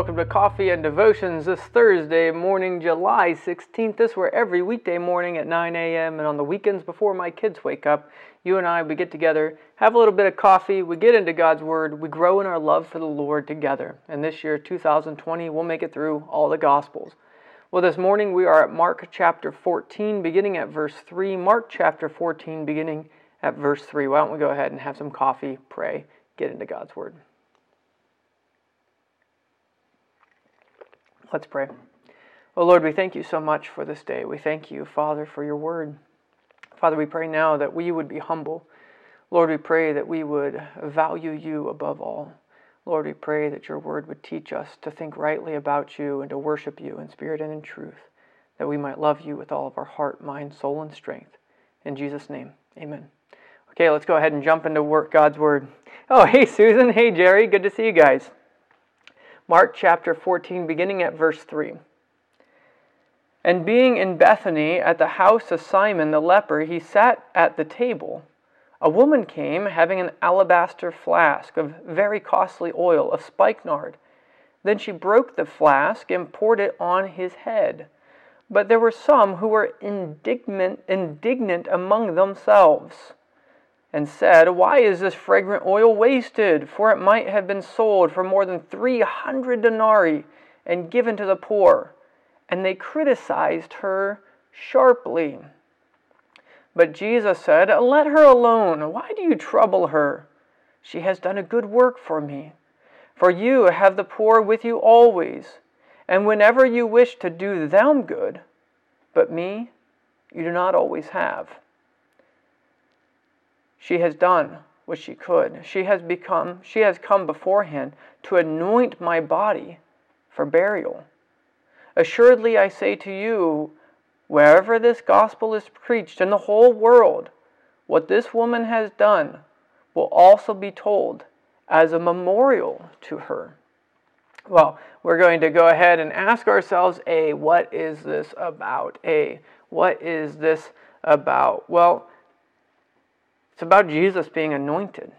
welcome to Coffee and Devotions this Thursday morning, July 16th. This is where every weekday morning at 9 a.m. and on the weekends before my kids wake up, you and I, we get together, have a little bit of coffee, we get into God's Word, we grow in our love for the Lord together. And this year, 2020, we'll make it through all the Gospels. Well, this morning we are at Mark chapter 14, beginning at verse 3. Mark chapter 14, beginning at verse 3. Why don't we go ahead and have some coffee, pray, get into God's Word. Let's pray. Oh Lord, we thank you so much for this day. We thank you, Father, for your word. Father, we pray now that we would be humble. Lord, we pray that we would value you above all. Lord, we pray that your word would teach us to think rightly about you and to worship you in spirit and in truth, that we might love you with all of our heart, mind, soul, and strength. In Jesus' name, amen. Okay, let's go ahead and jump into work God's word. Oh, hey, Susan. Hey, Jerry. Good to see you guys. Mark chapter 14, beginning at verse 3. And being in Bethany at the house of Simon the leper, he sat at the table. A woman came having an alabaster flask of very costly oil of spikenard. Then she broke the flask and poured it on his head. But there were some who were indignant, indignant among themselves and said, Why is this fragrant oil wasted? For it might have been sold for more than 300 denarii and given to the poor. And they criticized her sharply. But Jesus said, Let her alone. Why do you trouble her? She has done a good work for me. For you have the poor with you always, and whenever you wish to do them good, but me you do not always have. She has done what she could. She has become she has come beforehand to anoint my body for burial. Assuredly I say to you, wherever this gospel is preached in the whole world, what this woman has done will also be told as a memorial to her. Well, we're going to go ahead and ask ourselves A, what is this about? A, what is this about? Well, it's about Jesus being anointed.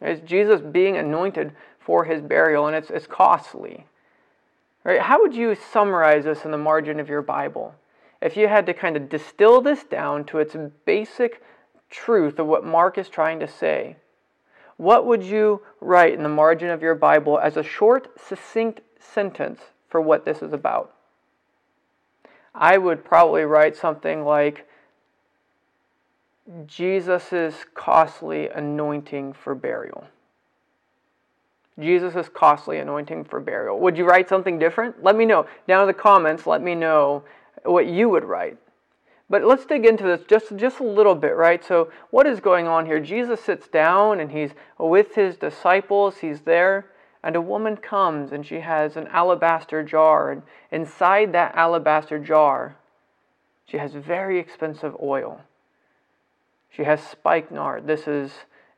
It's Jesus being anointed for his burial, and it's, it's costly. Right? How would you summarize this in the margin of your Bible? If you had to kind of distill this down to its basic truth of what Mark is trying to say, what would you write in the margin of your Bible as a short, succinct sentence for what this is about? I would probably write something like Jesus' costly anointing for burial. Jesus' costly anointing for burial. Would you write something different? Let me know. Down in the comments, let me know what you would write. But let's dig into this just, just a little bit, right? So, what is going on here? Jesus sits down and he's with his disciples, he's there, and a woman comes and she has an alabaster jar. And inside that alabaster jar, she has very expensive oil. She has spikenard. This is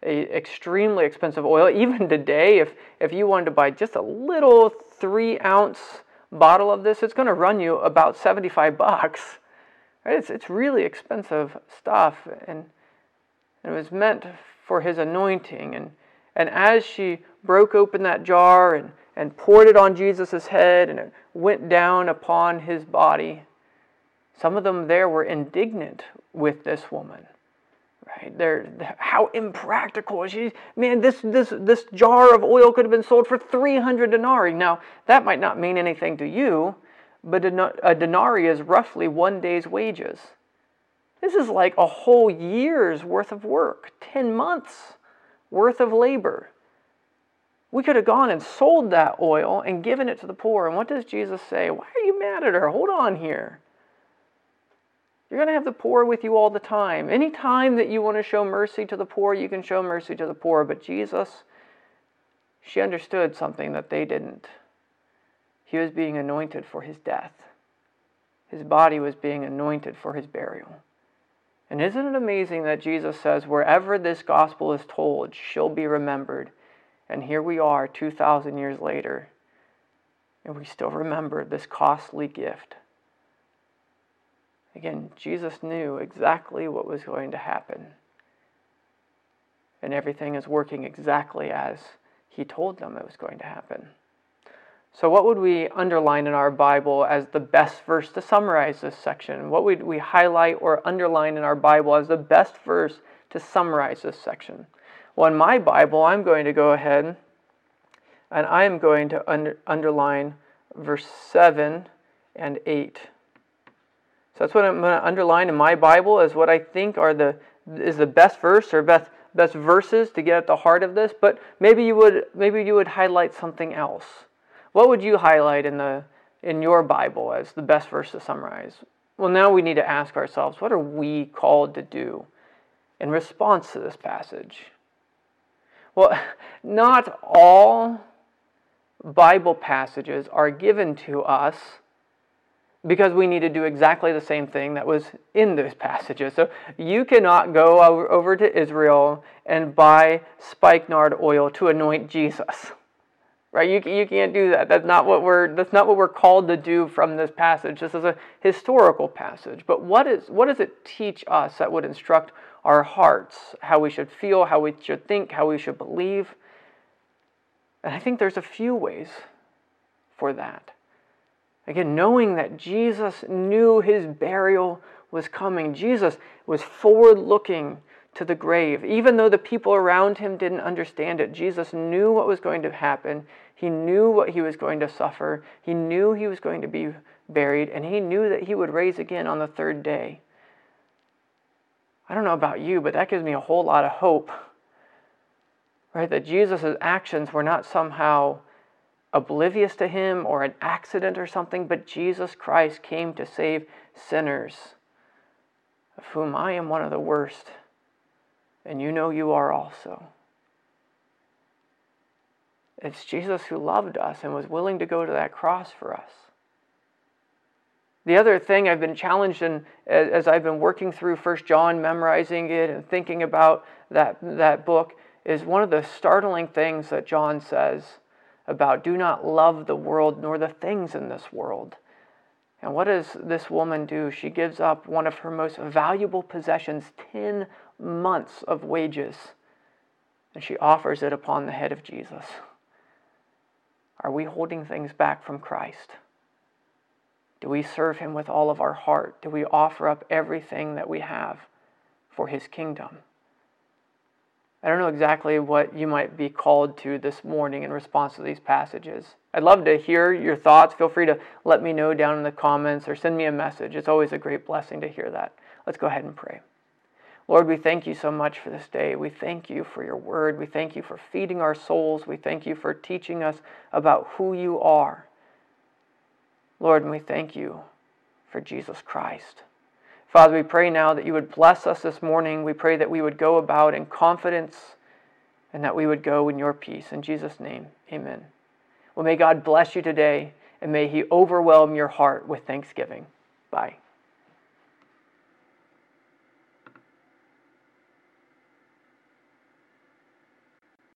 a extremely expensive oil. Even today, if, if you wanted to buy just a little three ounce bottle of this, it's going to run you about 75 bucks. Right? It's, it's really expensive stuff. And, and it was meant for his anointing. And, and as she broke open that jar and, and poured it on Jesus' head and it went down upon his body, some of them there were indignant with this woman. Right? They're, how impractical. She, man, this, this, this jar of oil could have been sold for 300 denarii. Now, that might not mean anything to you, but a denarii is roughly one day's wages. This is like a whole year's worth of work, 10 months worth of labor. We could have gone and sold that oil and given it to the poor. And what does Jesus say? Why are you mad at her? Hold on here. You're going to have the poor with you all the time. Any time that you want to show mercy to the poor, you can show mercy to the poor. But Jesus, she understood something that they didn't. He was being anointed for his death, his body was being anointed for his burial. And isn't it amazing that Jesus says, wherever this gospel is told, she'll be remembered? And here we are 2,000 years later, and we still remember this costly gift. Again, Jesus knew exactly what was going to happen. And everything is working exactly as he told them it was going to happen. So, what would we underline in our Bible as the best verse to summarize this section? What would we highlight or underline in our Bible as the best verse to summarize this section? Well, in my Bible, I'm going to go ahead and I am going to under, underline verse 7 and 8. So that's what I'm going to underline in my Bible as what I think are the is the best verse or best best verses to get at the heart of this, but maybe you would maybe you would highlight something else. What would you highlight in the in your Bible as the best verse to summarize? Well, now we need to ask ourselves, what are we called to do in response to this passage? Well, not all Bible passages are given to us because we need to do exactly the same thing that was in those passages. So you cannot go over to Israel and buy spikenard oil to anoint Jesus. Right? You, you can't do that. That's not what we're that's not what we're called to do from this passage. This is a historical passage. But what is what does it teach us that would instruct our hearts, how we should feel, how we should think, how we should believe? And I think there's a few ways for that. Again, knowing that Jesus knew his burial was coming, Jesus was forward looking to the grave. Even though the people around him didn't understand it, Jesus knew what was going to happen. He knew what he was going to suffer. He knew he was going to be buried, and he knew that he would raise again on the third day. I don't know about you, but that gives me a whole lot of hope. Right? That Jesus' actions were not somehow oblivious to him or an accident or something, but Jesus Christ came to save sinners, of whom I am one of the worst, and you know you are also. It's Jesus who loved us and was willing to go to that cross for us. The other thing I've been challenged in as I've been working through First John, memorizing it and thinking about that, that book, is one of the startling things that John says about do not love the world nor the things in this world. And what does this woman do? She gives up one of her most valuable possessions, 10 months of wages, and she offers it upon the head of Jesus. Are we holding things back from Christ? Do we serve him with all of our heart? Do we offer up everything that we have for his kingdom? I don't know exactly what you might be called to this morning in response to these passages. I'd love to hear your thoughts. Feel free to let me know down in the comments or send me a message. It's always a great blessing to hear that. Let's go ahead and pray. Lord, we thank you so much for this day. We thank you for your word. We thank you for feeding our souls. We thank you for teaching us about who you are. Lord, and we thank you for Jesus Christ. Father, we pray now that you would bless us this morning. We pray that we would go about in confidence and that we would go in your peace. In Jesus' name, amen. Well, may God bless you today and may he overwhelm your heart with thanksgiving. Bye.